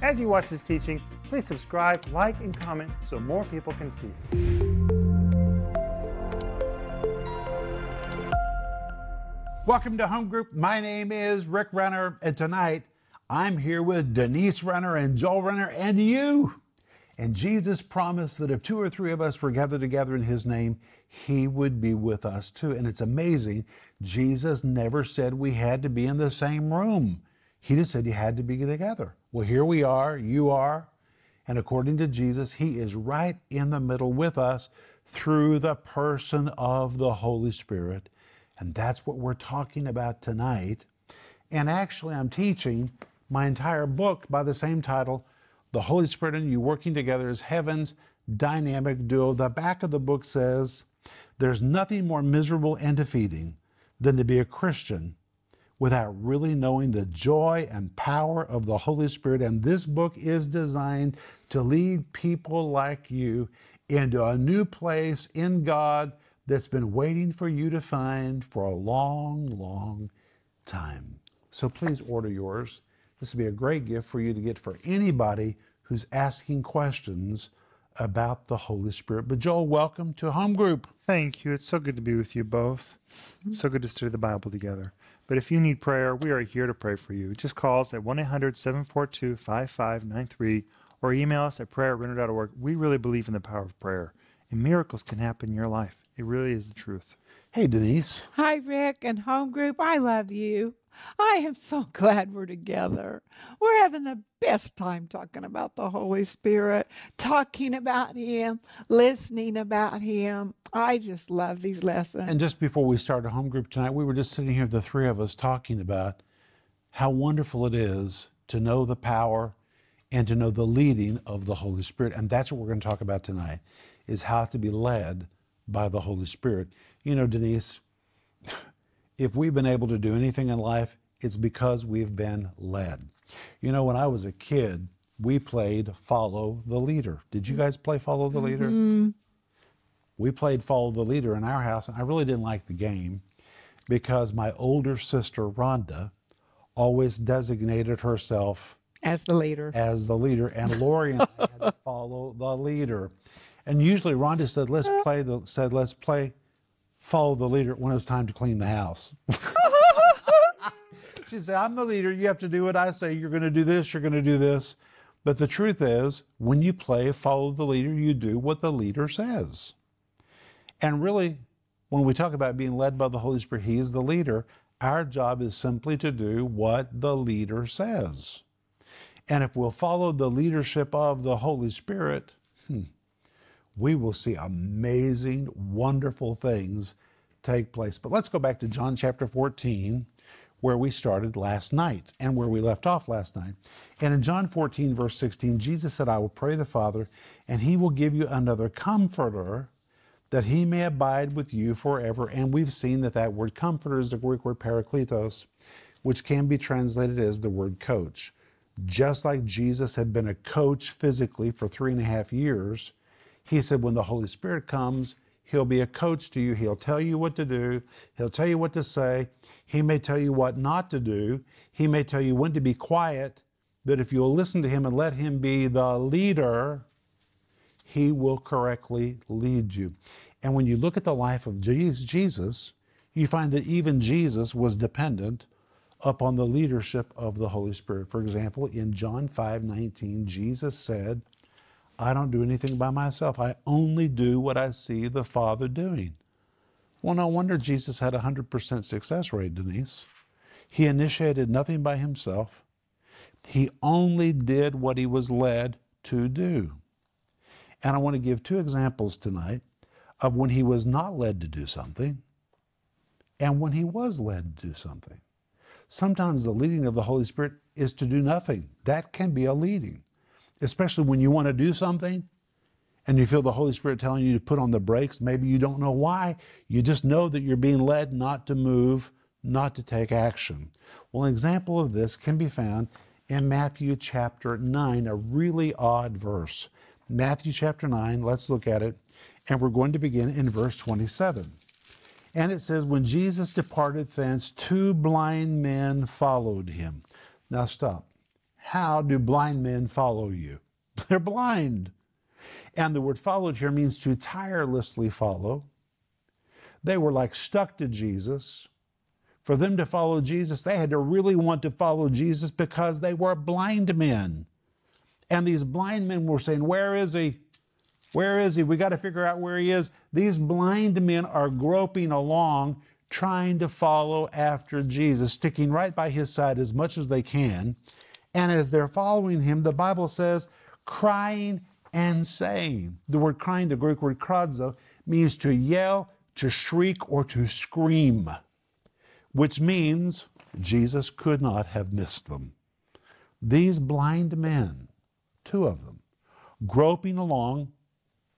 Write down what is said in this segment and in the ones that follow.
As you watch this teaching, please subscribe, like, and comment so more people can see. Welcome to Home Group. My name is Rick Renner, and tonight I'm here with Denise Renner and Joel Renner and you. And Jesus promised that if two or three of us were gathered together in His name, He would be with us too. And it's amazing. Jesus never said we had to be in the same room, He just said you had to be together. Well, here we are, you are. And according to Jesus, He is right in the middle with us through the person of the Holy Spirit. And that's what we're talking about tonight. And actually, I'm teaching my entire book by the same title The Holy Spirit and You Working Together as Heaven's Dynamic Duo. The back of the book says, There's nothing more miserable and defeating than to be a Christian without really knowing the joy and power of the Holy Spirit. And this book is designed to lead people like you into a new place in God that's been waiting for you to find for a long, long time. So please order yours. This would be a great gift for you to get for anybody who's asking questions about the Holy Spirit. But Joel, welcome to Home Group. Thank you. It's so good to be with you both. It's so good to study the Bible together. But if you need prayer, we are here to pray for you. Just call us at 1 800 742 5593 or email us at prayerrenner.org. We really believe in the power of prayer, and miracles can happen in your life. It really is the truth. Hey, Denise. Hi, Rick and Home Group. I love you. I am so glad we're together. We're having the best time talking about the Holy Spirit, talking about Him, listening about Him. I just love these lessons. And just before we started home group tonight, we were just sitting here, the three of us, talking about how wonderful it is to know the power and to know the leading of the Holy Spirit. And that's what we're going to talk about tonight, is how to be led by the Holy Spirit. You know, Denise, if we've been able to do anything in life, it's because we've been led. You know, when I was a kid, we played Follow the Leader. Did you guys play Follow the Leader? Mm-hmm. We played Follow the Leader in our house, and I really didn't like the game because my older sister, Rhonda, always designated herself as the leader. As the leader, and Lori and I had to follow the leader. And usually Rhonda said, let's play the said, let's play follow the leader when it was time to clean the house. she said, I'm the leader. You have to do what I say. You're going to do this, you're going to do this. But the truth is, when you play follow the leader, you do what the leader says. And really, when we talk about being led by the Holy Spirit, He is the leader. Our job is simply to do what the leader says. And if we'll follow the leadership of the Holy Spirit, we will see amazing, wonderful things take place. But let's go back to John chapter 14, where we started last night and where we left off last night. And in John 14, verse 16, Jesus said, I will pray the Father, and he will give you another comforter that he may abide with you forever. And we've seen that that word comforter is the Greek word parakletos, which can be translated as the word coach. Just like Jesus had been a coach physically for three and a half years, he said, when the Holy Spirit comes, He'll be a coach to you. He'll tell you what to do. He'll tell you what to say. He may tell you what not to do. He may tell you when to be quiet. But if you'll listen to Him and let Him be the leader, He will correctly lead you. And when you look at the life of Jesus, you find that even Jesus was dependent upon the leadership of the Holy Spirit. For example, in John 5 19, Jesus said, I don't do anything by myself. I only do what I see the Father doing. Well, no wonder Jesus had a 100% success rate, Denise. He initiated nothing by himself. He only did what he was led to do. And I want to give two examples tonight of when he was not led to do something and when he was led to do something. Sometimes the leading of the Holy Spirit is to do nothing. That can be a leading especially when you want to do something and you feel the Holy Spirit telling you to put on the brakes. Maybe you don't know why. You just know that you're being led not to move, not to take action. Well, an example of this can be found in Matthew chapter 9, a really odd verse. Matthew chapter 9, let's look at it, and we're going to begin in verse 27. And it says, When Jesus departed thence, two blind men followed him. Now stop. How do blind men follow you? They're blind. And the word followed here means to tirelessly follow. They were like stuck to Jesus. For them to follow Jesus, they had to really want to follow Jesus because they were blind men. And these blind men were saying, Where is he? Where is he? We got to figure out where he is. These blind men are groping along, trying to follow after Jesus, sticking right by his side as much as they can. And as they're following him, the Bible says, crying and saying. The word crying, the Greek word krazo, means to yell, to shriek, or to scream, which means Jesus could not have missed them. These blind men, two of them, groping along,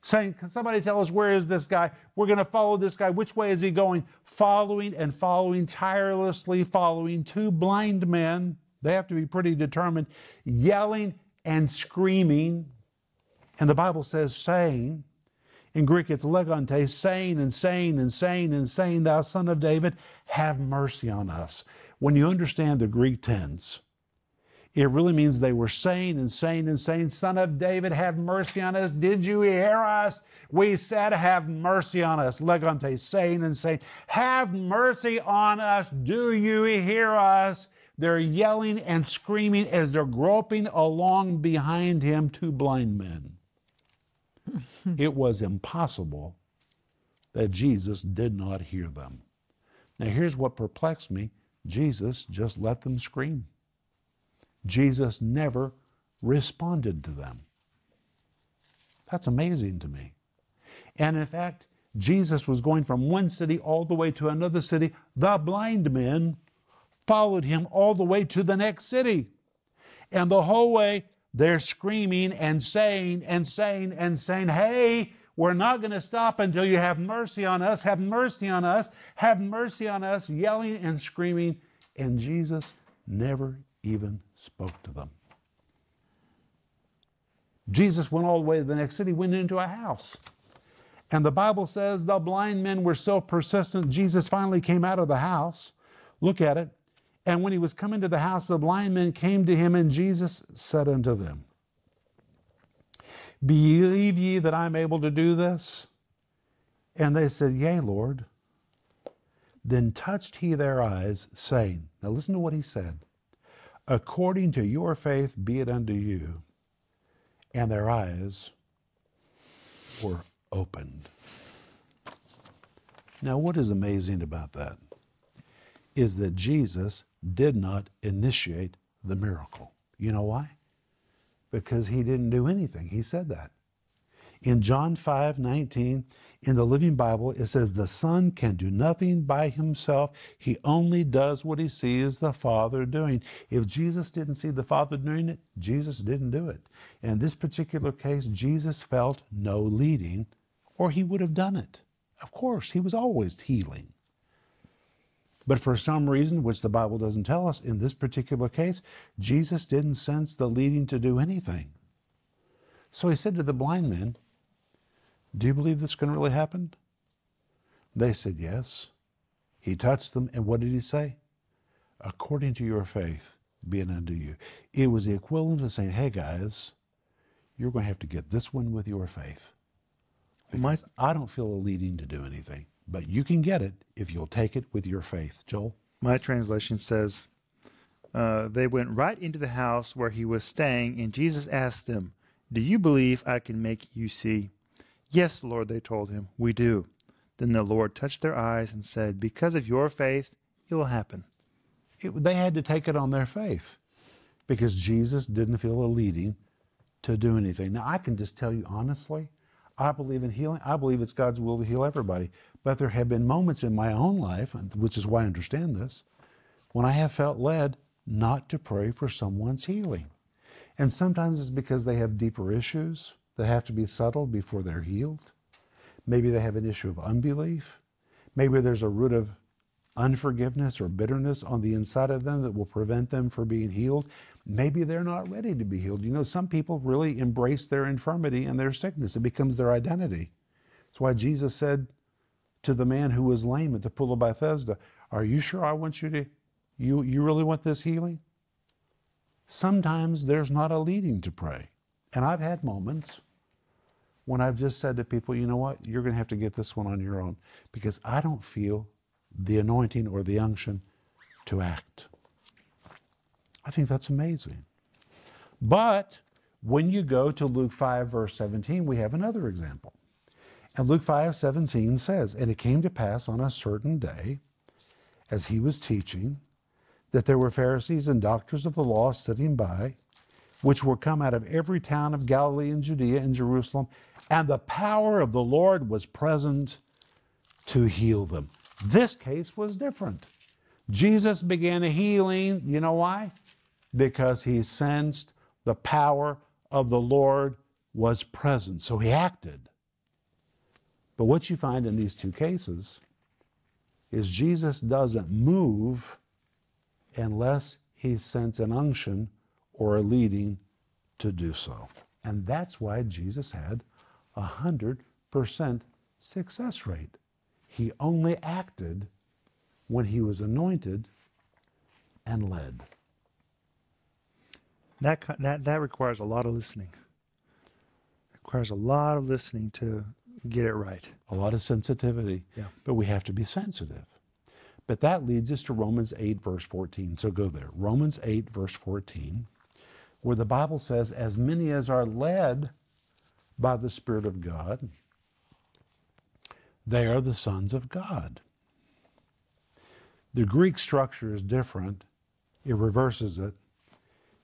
saying, Can somebody tell us where is this guy? We're going to follow this guy. Which way is he going? Following and following, tirelessly following two blind men. They have to be pretty determined, yelling and screaming. And the Bible says, saying, in Greek it's legonte, saying and saying and saying and saying, Thou son of David, have mercy on us. When you understand the Greek tense, it really means they were saying and saying and saying, Son of David, have mercy on us. Did you hear us? We said, Have mercy on us. Legonte, saying and saying, Have mercy on us. Do you hear us? They're yelling and screaming as they're groping along behind him, two blind men. it was impossible that Jesus did not hear them. Now, here's what perplexed me Jesus just let them scream. Jesus never responded to them. That's amazing to me. And in fact, Jesus was going from one city all the way to another city. The blind men followed him all the way to the next city. And the whole way, they're screaming and saying and saying and saying, Hey, we're not going to stop until you have mercy on us, have mercy on us, have mercy on us, yelling and screaming. And Jesus never even spoke to them. Jesus went all the way to the next city, went into a house. And the Bible says the blind men were so persistent, Jesus finally came out of the house. Look at it. And when he was coming to the house, the blind men came to him, and Jesus said unto them, Believe ye that I'm able to do this? And they said, Yea, Lord. Then touched he their eyes, saying, Now listen to what he said according to your faith be it unto you. And their eyes were opened. Now, what is amazing about that is that Jesus did not initiate the miracle. You know why? Because he didn't do anything. He said that. In John 5 19, in the Living Bible, it says, The Son can do nothing by himself. He only does what he sees the Father doing. If Jesus didn't see the Father doing it, Jesus didn't do it. In this particular case, Jesus felt no leading, or he would have done it. Of course, he was always healing. But for some reason, which the Bible doesn't tell us, in this particular case, Jesus didn't sense the leading to do anything. So he said to the blind men, do you believe this can really happen? They said, Yes. He touched them, and what did he say? According to your faith, be it unto you. It was the equivalent of saying, Hey, guys, you're going to have to get this one with your faith. Because My, I don't feel a leading to do anything, but you can get it if you'll take it with your faith. Joel? My translation says, uh, They went right into the house where he was staying, and Jesus asked them, Do you believe I can make you see? Yes, Lord, they told him, we do. Then the Lord touched their eyes and said, Because of your faith, it will happen. It, they had to take it on their faith because Jesus didn't feel a leading to do anything. Now, I can just tell you honestly, I believe in healing. I believe it's God's will to heal everybody. But there have been moments in my own life, which is why I understand this, when I have felt led not to pray for someone's healing. And sometimes it's because they have deeper issues that have to be settled before they're healed. Maybe they have an issue of unbelief. Maybe there's a root of unforgiveness or bitterness on the inside of them that will prevent them from being healed. Maybe they're not ready to be healed. You know, some people really embrace their infirmity and their sickness, it becomes their identity. That's why Jesus said to the man who was lame at the pool of Bethesda, Are you sure I want you to? You, you really want this healing? Sometimes there's not a leading to pray. And I've had moments when I've just said to people, you know what, you're going to have to get this one on your own because I don't feel the anointing or the unction to act. I think that's amazing. But when you go to Luke 5, verse 17, we have another example. And Luke 5, 17 says, And it came to pass on a certain day, as he was teaching, that there were Pharisees and doctors of the law sitting by, which were come out of every town of Galilee and Judea and Jerusalem, and the power of the Lord was present to heal them. This case was different. Jesus began a healing. You know why? Because he sensed the power of the Lord was present. So he acted. But what you find in these two cases is Jesus doesn't move unless he sends an unction or a leading to do so. And that's why Jesus had a 100% success rate. He only acted when he was anointed and led. That, that, that requires a lot of listening. It requires a lot of listening to get it right. A lot of sensitivity. Yeah. But we have to be sensitive. But that leads us to Romans 8, verse 14. So go there. Romans 8, verse 14, where the Bible says, As many as are led by the Spirit of God, they are the sons of God. The Greek structure is different, it reverses it.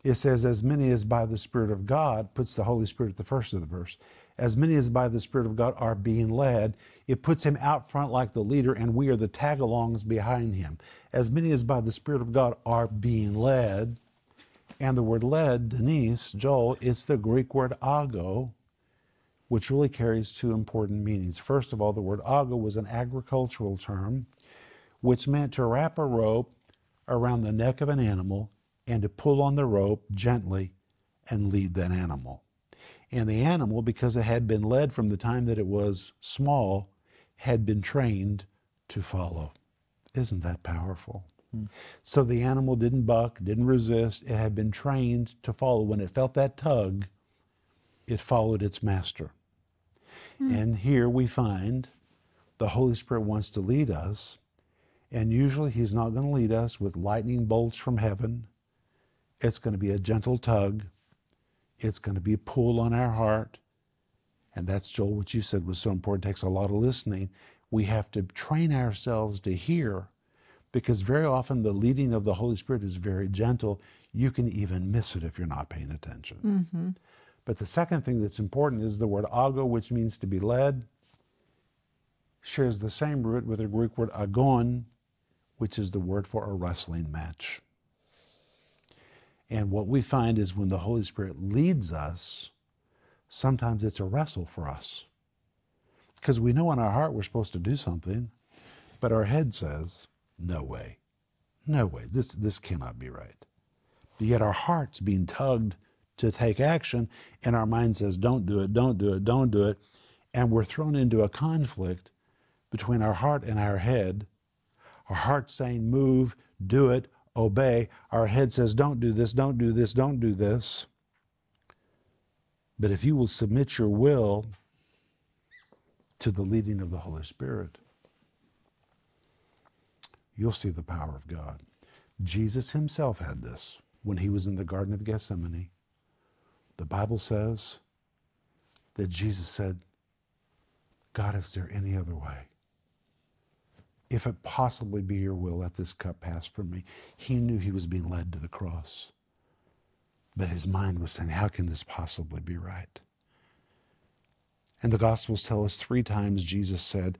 It says, As many as by the Spirit of God, puts the Holy Spirit at the first of the verse. As many as by the Spirit of God are being led, it puts him out front like the leader, and we are the tag alongs behind him. As many as by the Spirit of God are being led, and the word led, Denise, Joel, it's the Greek word ago, which really carries two important meanings. First of all, the word ago was an agricultural term, which meant to wrap a rope around the neck of an animal and to pull on the rope gently and lead that animal. And the animal, because it had been led from the time that it was small, had been trained to follow. Isn't that powerful? Hmm. So the animal didn't buck, didn't resist. It had been trained to follow. When it felt that tug, it followed its master. Hmm. And here we find the Holy Spirit wants to lead us. And usually He's not going to lead us with lightning bolts from heaven. It's going to be a gentle tug. It's going to be a pull on our heart. And that's, Joel, what you said was so important. It takes a lot of listening. We have to train ourselves to hear because very often the leading of the Holy Spirit is very gentle. You can even miss it if you're not paying attention. Mm-hmm. But the second thing that's important is the word ago, which means to be led, shares the same root with the Greek word agon, which is the word for a wrestling match. And what we find is when the Holy Spirit leads us, sometimes it's a wrestle for us. Because we know in our heart we're supposed to do something, but our head says, no way, no way, this, this cannot be right. But yet our heart's being tugged to take action, and our mind says, don't do it, don't do it, don't do it. And we're thrown into a conflict between our heart and our head. Our heart saying, move, do it, obey. Our head says, don't do this, don't do this, don't do this. But if you will submit your will to the leading of the Holy Spirit, you'll see the power of God. Jesus himself had this when he was in the Garden of Gethsemane. The Bible says that Jesus said, God, is there any other way? If it possibly be your will, let this cup pass from me. He knew he was being led to the cross. But his mind was saying, How can this possibly be right? And the Gospels tell us three times Jesus said,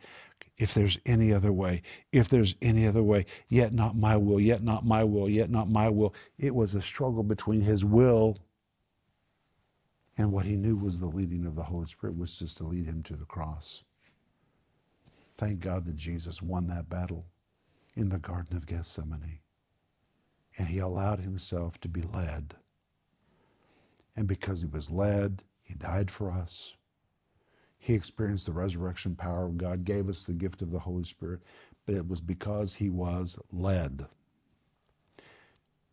If there's any other way, if there's any other way, yet not my will, yet not my will, yet not my will. It was a struggle between his will and what he knew was the leading of the Holy Spirit was just to lead him to the cross. Thank God that Jesus won that battle in the Garden of Gethsemane. And he allowed himself to be led. And because he was led, he died for us. He experienced the resurrection power of God, gave us the gift of the Holy Spirit, but it was because he was led.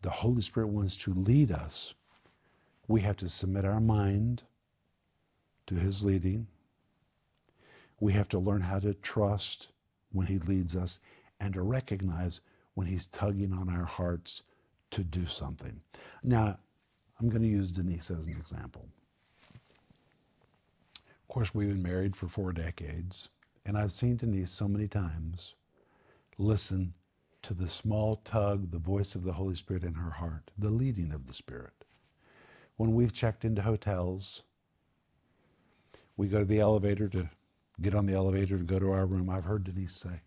the Holy Spirit wants to lead us, we have to submit our mind to His leading. We have to learn how to trust when He leads us and to recognize when He's tugging on our hearts to do something. Now, I'm going to use Denise as an example. Of course, we've been married for four decades, and I've seen Denise so many times listen to the small tug, the voice of the Holy Spirit in her heart, the leading of the Spirit. When we've checked into hotels, we go to the elevator to get on the elevator to go to our room. I've heard Denise say,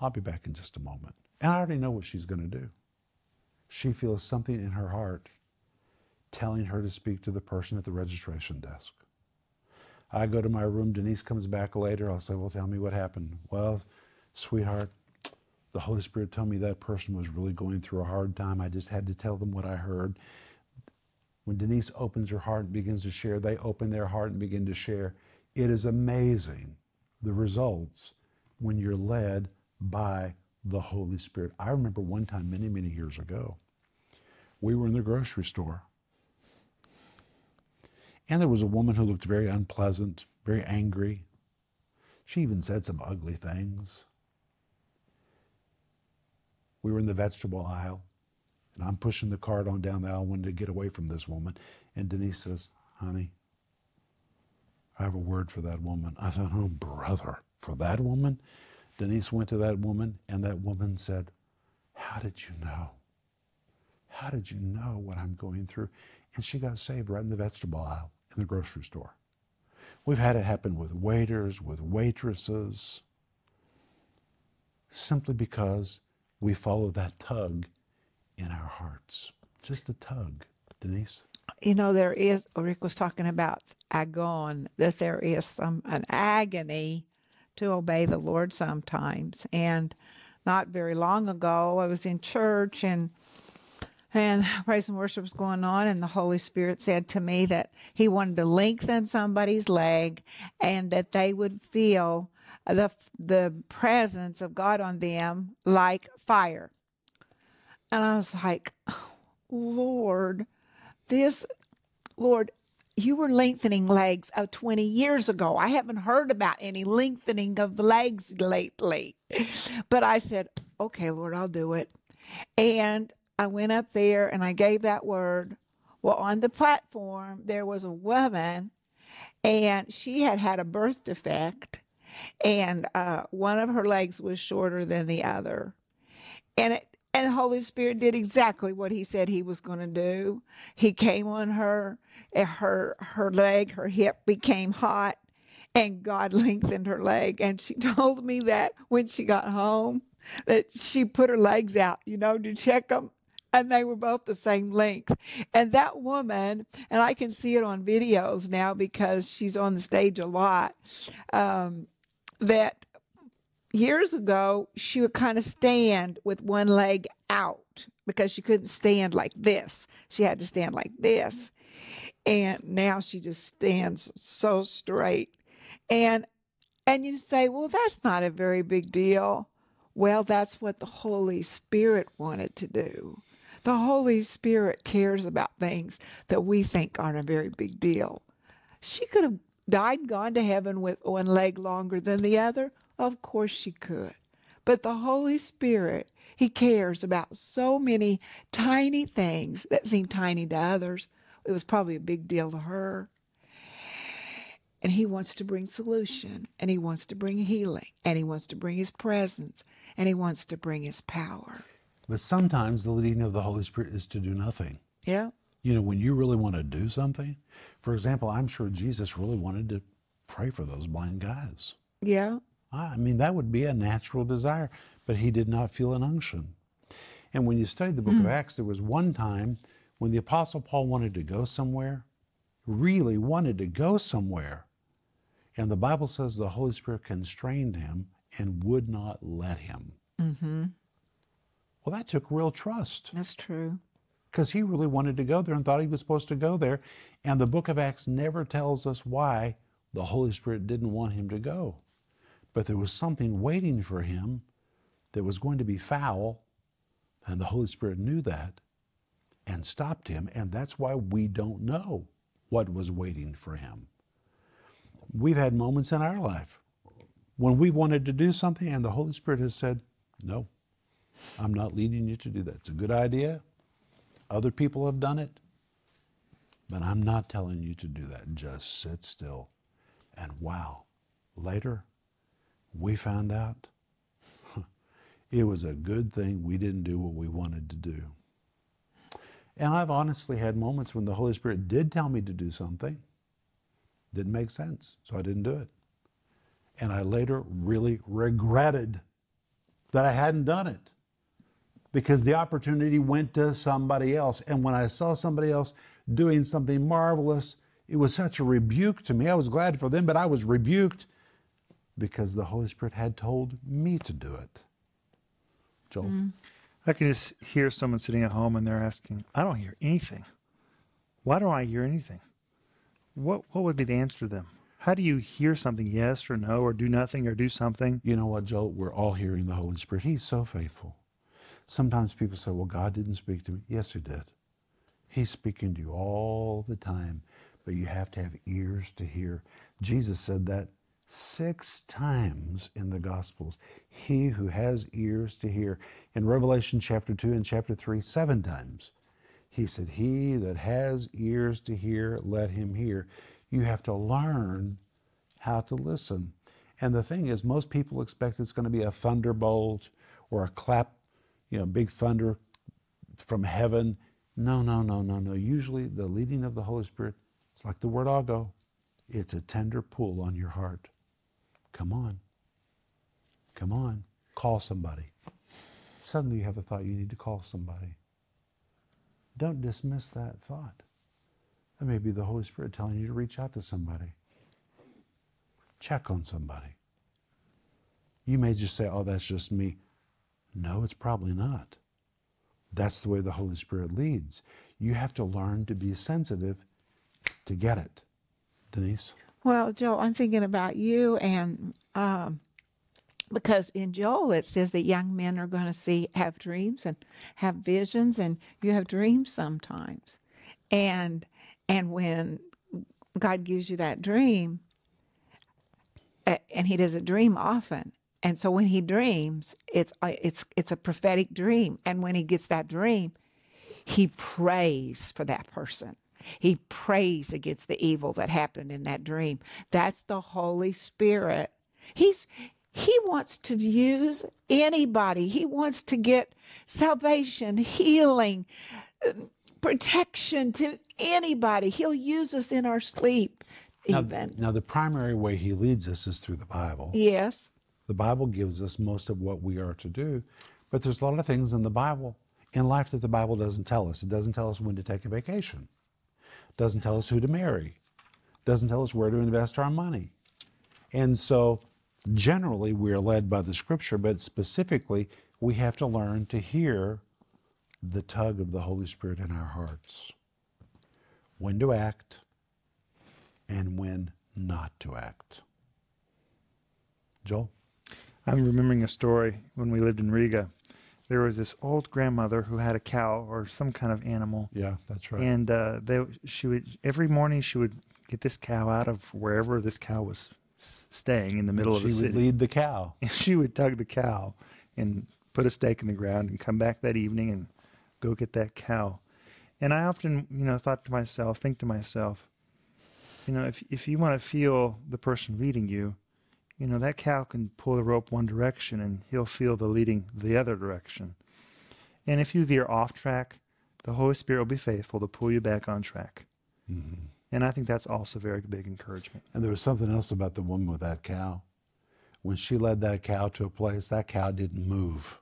I'll be back in just a moment. And I already know what she's going to do. She feels something in her heart telling her to speak to the person at the registration desk. I go to my room. Denise comes back later. I'll say, Well, tell me what happened. Well, sweetheart, the Holy Spirit told me that person was really going through a hard time. I just had to tell them what I heard. When Denise opens her heart and begins to share, they open their heart and begin to share. It is amazing the results when you're led by the Holy Spirit. I remember one time many, many years ago, we were in the grocery store. And there was a woman who looked very unpleasant, very angry. She even said some ugly things. We were in the vegetable aisle, and I'm pushing the cart on down the aisle, wanting to get away from this woman. And Denise says, Honey, I have a word for that woman. I thought, Oh, brother, for that woman? Denise went to that woman, and that woman said, How did you know? How did you know what I'm going through? And she got saved right in the vegetable aisle in the grocery store. We've had it happen with waiters, with waitresses, simply because we follow that tug in our hearts. Just a tug. Denise? You know, there is, Rick was talking about agon, that there is some an agony to obey the Lord sometimes. And not very long ago, I was in church and and praise and worship was going on and the holy spirit said to me that he wanted to lengthen somebody's leg and that they would feel the the presence of God on them like fire. And I was like, oh, Lord, this Lord, you were lengthening legs of 20 years ago. I haven't heard about any lengthening of legs lately. But I said, okay, Lord, I'll do it. And I went up there and I gave that word. Well, on the platform, there was a woman and she had had a birth defect and uh, one of her legs was shorter than the other. And it, and the Holy Spirit did exactly what He said He was going to do. He came on her, her her leg, her hip became hot, and God lengthened her leg. And she told me that when she got home, that she put her legs out, you know, to check them, and they were both the same length. And that woman, and I can see it on videos now because she's on the stage a lot. Um, that years ago she would kind of stand with one leg out because she couldn't stand like this. She had to stand like this. And now she just stands so straight. And and you say, "Well, that's not a very big deal." Well, that's what the Holy Spirit wanted to do. The Holy Spirit cares about things that we think aren't a very big deal. She could have died and gone to heaven with one leg longer than the other? Of course she could. But the Holy Spirit, He cares about so many tiny things that seem tiny to others. It was probably a big deal to her. And He wants to bring solution, and He wants to bring healing, and He wants to bring His presence, and He wants to bring His power. But sometimes the leading of the Holy Spirit is to do nothing. Yeah. You know, when you really want to do something, for example, I'm sure Jesus really wanted to pray for those blind guys. Yeah. I mean, that would be a natural desire, but he did not feel an unction. And when you study the book mm. of Acts, there was one time when the Apostle Paul wanted to go somewhere, really wanted to go somewhere. And the Bible says the Holy Spirit constrained him and would not let him. Mm-hmm. Well, that took real trust. That's true because he really wanted to go there and thought he was supposed to go there. And the book of Acts never tells us why the Holy Spirit didn't want him to go. But there was something waiting for him that was going to be foul, and the Holy Spirit knew that, and stopped him, and that's why we don't know what was waiting for him. We've had moments in our life when we wanted to do something and the Holy Spirit has said, No, I'm not leading you to do that. It's a good idea. Other people have done it, but I'm not telling you to do that. Just sit still. And wow, later we found out it was a good thing we didn't do what we wanted to do. And I've honestly had moments when the Holy Spirit did tell me to do something, didn't make sense, so I didn't do it. And I later really regretted that I hadn't done it because the opportunity went to somebody else. And when I saw somebody else doing something marvelous, it was such a rebuke to me. I was glad for them, but I was rebuked because the Holy Spirit had told me to do it. Joel. Mm. I can just hear someone sitting at home and they're asking, I don't hear anything. Why don't I hear anything? What what would be the answer to them? How do you hear something, yes or no, or do nothing or do something? You know what, Joel? We're all hearing the Holy Spirit. He's so faithful. Sometimes people say, Well, God didn't speak to me. Yes, He did. He's speaking to you all the time, but you have to have ears to hear. Jesus said that six times in the Gospels. He who has ears to hear. In Revelation chapter 2 and chapter 3, seven times. He said, He that has ears to hear, let him hear. You have to learn how to listen. And the thing is, most people expect it's going to be a thunderbolt or a clap, you know, big thunder from heaven. No, no, no, no, no. Usually the leading of the Holy Spirit, it's like the word go. It's a tender pull on your heart. Come on. Come on. Call somebody. Suddenly you have a thought you need to call somebody. Don't dismiss that thought. That may be the Holy Spirit telling you to reach out to somebody. Check on somebody. You may just say, oh, that's just me. No, it's probably not. That's the way the Holy Spirit leads. You have to learn to be sensitive to get it. Denise? Well, Joel, I'm thinking about you, and um, because in Joel it says that young men are going to see, have dreams and have visions, and you have dreams sometimes, and and when God gives you that dream, and He doesn't dream often, and so when He dreams, it's uh, it's it's a prophetic dream, and when He gets that dream, He prays for that person he prays against the evil that happened in that dream. That's the Holy Spirit. He's he wants to use anybody. He wants to get salvation, healing, protection to anybody. He'll use us in our sleep. Now, even. now, the primary way he leads us is through the Bible. Yes. The Bible gives us most of what we are to do, but there's a lot of things in the Bible, in life, that the Bible doesn't tell us. It doesn't tell us when to take a vacation doesn't tell us who to marry, doesn't tell us where to invest our money. And so generally we are led by the scripture, but specifically we have to learn to hear the tug of the Holy Spirit in our hearts. When to act and when not to act. Joel? I'm remembering a story when we lived in Riga there was this old grandmother who had a cow or some kind of animal. Yeah, that's right. And uh, they, she would every morning she would get this cow out of wherever this cow was staying in the middle and of the city. She would lead the cow. And she would tug the cow and put a stake in the ground and come back that evening and go get that cow. And I often, you know, thought to myself, think to myself, you know, if if you want to feel the person leading you, you know, that cow can pull the rope one direction and he'll feel the leading the other direction. And if you veer off track, the Holy Spirit will be faithful to pull you back on track. Mm-hmm. And I think that's also very big encouragement. And there was something else about the woman with that cow. When she led that cow to a place, that cow didn't move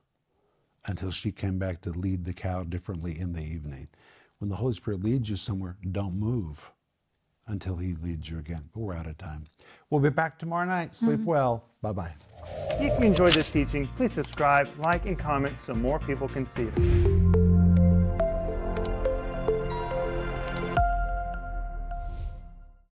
until she came back to lead the cow differently in the evening. When the Holy Spirit leads you somewhere, don't move until He leads you again. But we're out of time. We'll be back tomorrow night. Sleep mm-hmm. well. Bye bye. If you enjoyed this teaching, please subscribe, like, and comment so more people can see it.